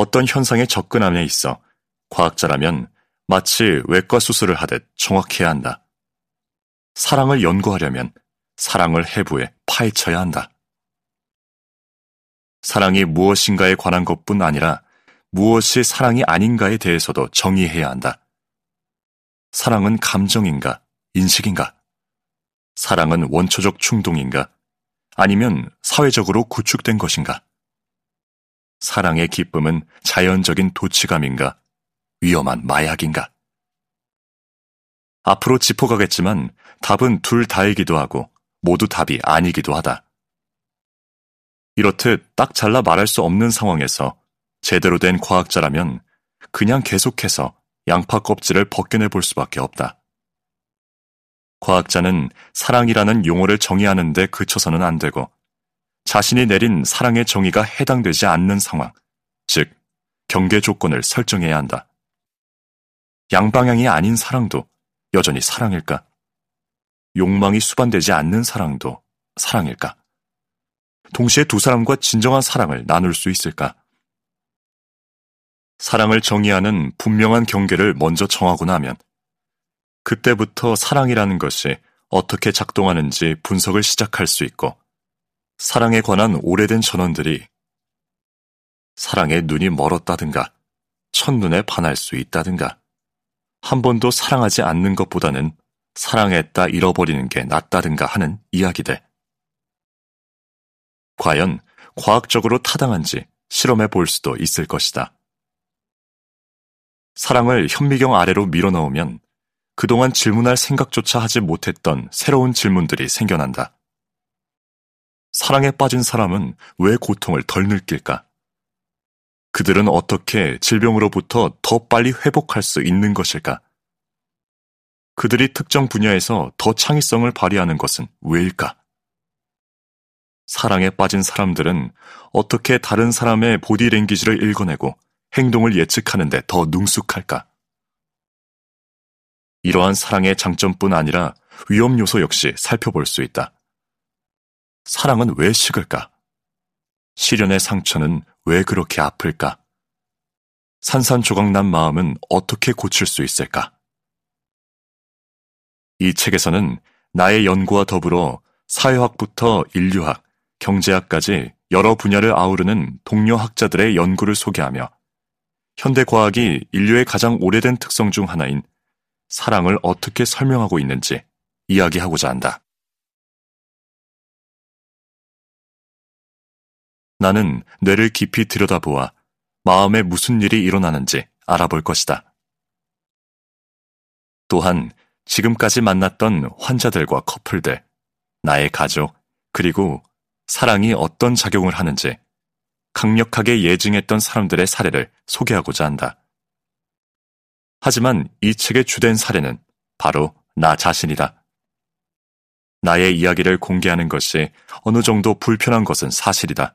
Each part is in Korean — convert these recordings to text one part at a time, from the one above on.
어떤 현상에 접근함에 있어 과학자라면 마치 외과 수술을 하듯 정확해야 한다. 사랑을 연구하려면 사랑을 해부해 파헤쳐야 한다. 사랑이 무엇인가에 관한 것뿐 아니라 무엇이 사랑이 아닌가에 대해서도 정의해야 한다. 사랑은 감정인가, 인식인가? 사랑은 원초적 충동인가? 아니면 사회적으로 구축된 것인가? 사랑의 기쁨은 자연적인 도취감인가? 위험한 마약인가? 앞으로 짚어가겠지만 답은 둘 다이기도 하고 모두 답이 아니기도 하다. 이렇듯 딱 잘라 말할 수 없는 상황에서 제대로 된 과학자라면 그냥 계속해서 양파 껍질을 벗겨내 볼 수밖에 없다. 과학자는 사랑이라는 용어를 정의하는데 그쳐서는 안 되고 자신이 내린 사랑의 정의가 해당되지 않는 상황, 즉 경계 조건을 설정해야 한다. 양방향이 아닌 사랑도 여전히 사랑일까? 욕망이 수반되지 않는 사랑도 사랑일까? 동시에 두 사람과 진정한 사랑을 나눌 수 있을까? 사랑을 정의하는 분명한 경계를 먼저 정하고 나면 그때부터 사랑이라는 것이 어떻게 작동하는지 분석을 시작할 수 있고 사랑에 관한 오래된 전원들이 사랑에 눈이 멀었다든가 첫눈에 반할 수 있다든가 한 번도 사랑하지 않는 것보다는 사랑했다 잃어버리는 게 낫다든가 하는 이야기들. 과연 과학적으로 타당한지 실험해 볼 수도 있을 것이다. 사랑을 현미경 아래로 밀어넣으면 그동안 질문할 생각조차 하지 못했던 새로운 질문들이 생겨난다. 사랑에 빠진 사람은 왜 고통을 덜 느낄까? 그들은 어떻게 질병으로부터 더 빨리 회복할 수 있는 것일까? 그들이 특정 분야에서 더 창의성을 발휘하는 것은 왜일까? 사랑에 빠진 사람들은 어떻게 다른 사람의 보디랭귀지를 읽어내고 행동을 예측하는데 더 능숙할까? 이러한 사랑의 장점뿐 아니라 위험 요소 역시 살펴볼 수 있다. 사랑은 왜 식을까? 시련의 상처는 왜 그렇게 아플까? 산산조각 난 마음은 어떻게 고칠 수 있을까? 이 책에서는 나의 연구와 더불어 사회학부터 인류학, 경제학까지 여러 분야를 아우르는 동료 학자들의 연구를 소개하며 현대 과학이 인류의 가장 오래된 특성 중 하나인 사랑을 어떻게 설명하고 있는지 이야기하고자 한다. 나는 뇌를 깊이 들여다보아 마음에 무슨 일이 일어나는지 알아볼 것이다. 또한 지금까지 만났던 환자들과 커플들, 나의 가족, 그리고 사랑이 어떤 작용을 하는지 강력하게 예증했던 사람들의 사례를 소개하고자 한다. 하지만 이 책의 주된 사례는 바로 나 자신이다. 나의 이야기를 공개하는 것이 어느 정도 불편한 것은 사실이다.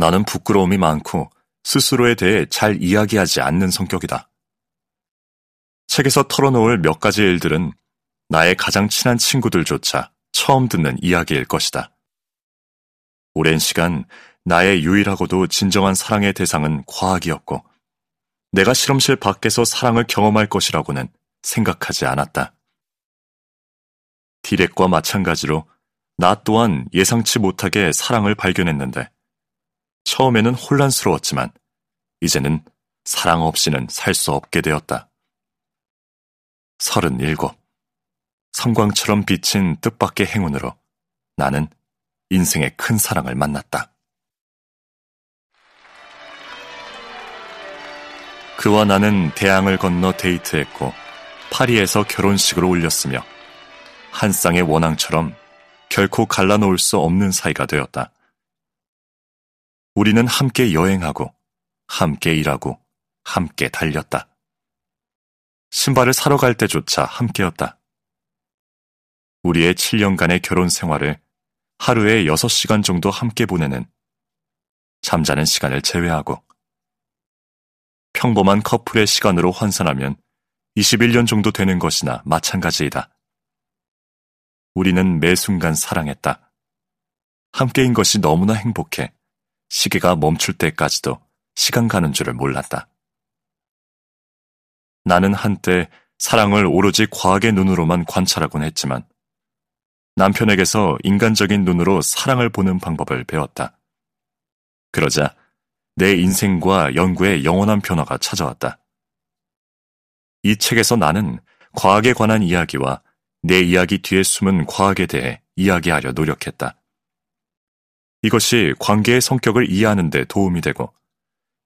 나는 부끄러움이 많고 스스로에 대해 잘 이야기하지 않는 성격이다. 책에서 털어놓을 몇 가지 일들은 나의 가장 친한 친구들조차 처음 듣는 이야기일 것이다. 오랜 시간 나의 유일하고도 진정한 사랑의 대상은 과학이었고, 내가 실험실 밖에서 사랑을 경험할 것이라고는 생각하지 않았다. 디렉과 마찬가지로 나 또한 예상치 못하게 사랑을 발견했는데, 처음에는 혼란스러웠지만, 이제는 사랑 없이는 살 수 없게 되었다. 서른일곱. 성광처럼 비친 뜻밖의 행운으로 나는 인생의 큰 사랑을 만났다. 그와 나는 대양을 건너 데이트했고 파리에서 결혼식으로 올렸으며 한 쌍의 원앙처럼 결코 갈라놓을 수 없는 사이가 되었다. 우리는 함께 여행하고 함께 일하고 함께 달렸다. 신발을 사러 갈 때조차 함께였다. 우리의 7년간의 결혼 생활을 하루에 6시간 정도 함께 보내는 잠자는 시간을 제외하고 평범한 커플의 시간으로 환산하면 21년 정도 되는 것이나 마찬가지이다. 우리는 매 순간 사랑했다. 함께인 것이 너무나 행복해 시계가 멈출 때까지도 시간 가는 줄을 몰랐다. 나는 한때 사랑을 오로지 과학의 눈으로만 관찰하곤 했지만 남편에게서 인간적인 눈으로 사랑을 보는 방법을 배웠다. 그러자 내 인생과 연구에 영원한 변화가 찾아왔다. 이 책에서 나는 과학에 관한 이야기와 내 이야기 뒤에 숨은 과학에 대해 이야기하려 노력했다. 이것이 관계의 성격을 이해하는 데 도움이 되고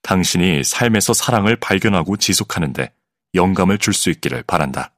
당신이 삶에서 사랑을 발견하고 지속하는 데 영감을 줄 수 있기를 바란다.